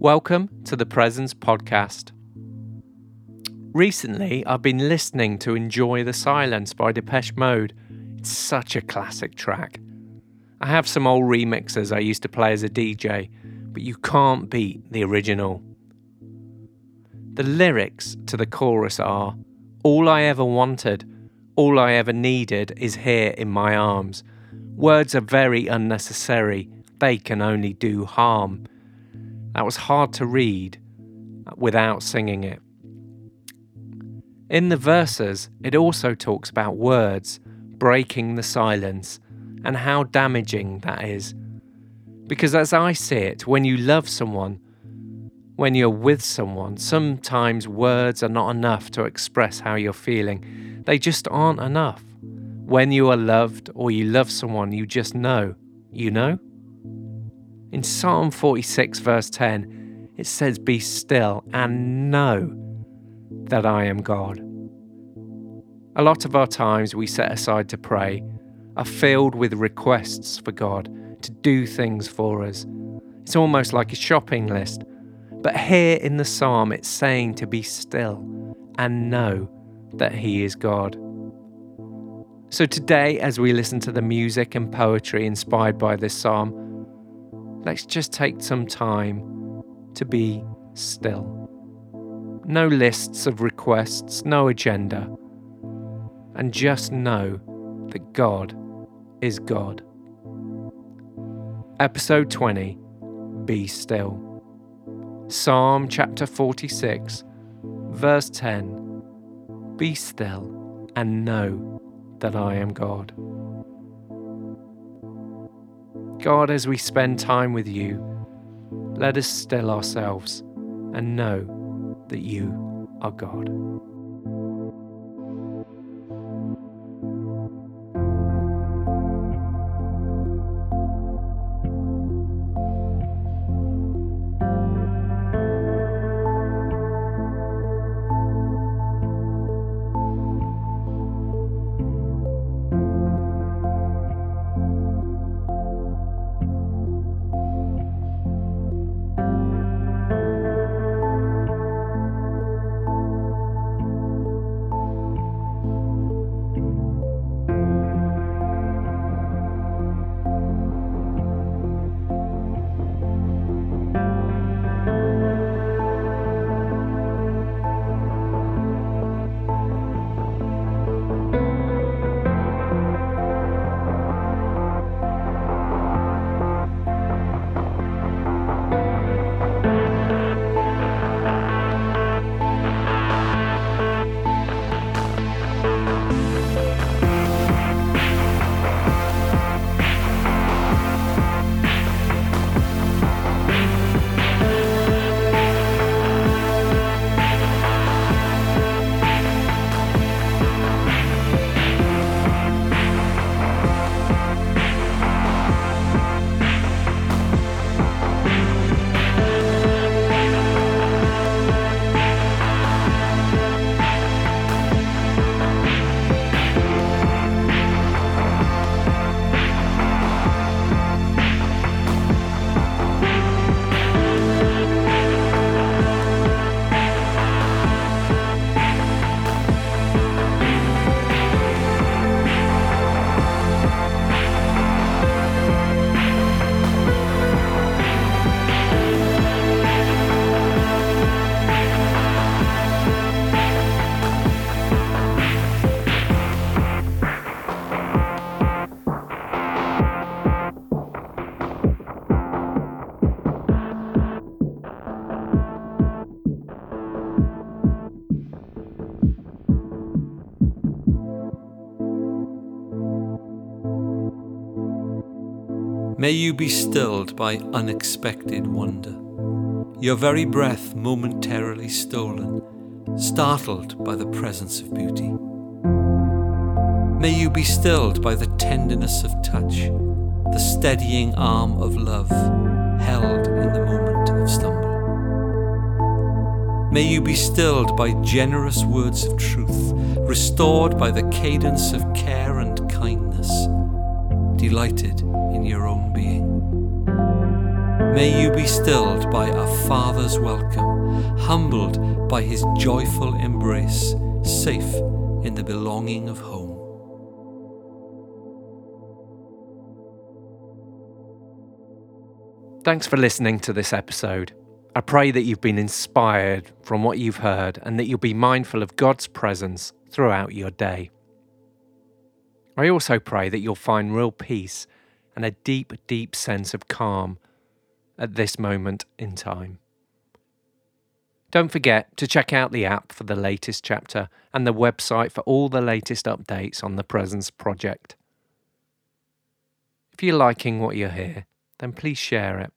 Welcome to the Presence Podcast. Recently, I've been listening to Enjoy the Silence by Depeche Mode. It's such a classic track. I have some old remixes I used to play as a DJ, but you can't beat the original. The lyrics to the chorus are All I ever wanted, all I ever needed is here in my arms. Words are very unnecessary, they can only do harm. That was hard to read without singing it. In the verses, it also talks about words breaking the silence and how damaging that is. Because as I see it, when you love someone, when you're with someone, sometimes words are not enough to express how you're feeling. They just aren't enough. When you are loved or you love someone, you just know. You know? In Psalm 46, verse 10, it says, Be still and know that I am God. A lot of our times we set aside to pray are filled with requests for God to do things for us. It's almost like a shopping list. But here in the psalm, it's saying to be still and know that He is God. So today, as we listen to the music and poetry inspired by this psalm, let's just take some time to be still. No lists of requests, no agenda, and just know that God is God. Episode 20 Be Still. Psalm chapter 46, verse 10 Be still and know that I am God. God, as we spend time with you, let us still ourselves and know that you are God. May you be stilled by unexpected wonder, your very breath momentarily stolen, startled by the presence of beauty. May you be stilled by the tenderness of touch, the steadying arm of love held in the moment of stumble. May you be stilled by generous words of truth, restored by the cadence of care and delighted in your own being. May you be stilled by a Father's welcome, humbled by his joyful embrace, safe in the belonging of home. Thanks for listening to this episode. I pray that you've been inspired from what you've heard and that you'll be mindful of God's presence throughout your day. I also pray that you'll find real peace and a deep, deep sense of calm at this moment in time. Don't forget to check out the app for the latest chapter and the website for all the latest updates on the Presence Project. If you're liking what you hear, then please share it.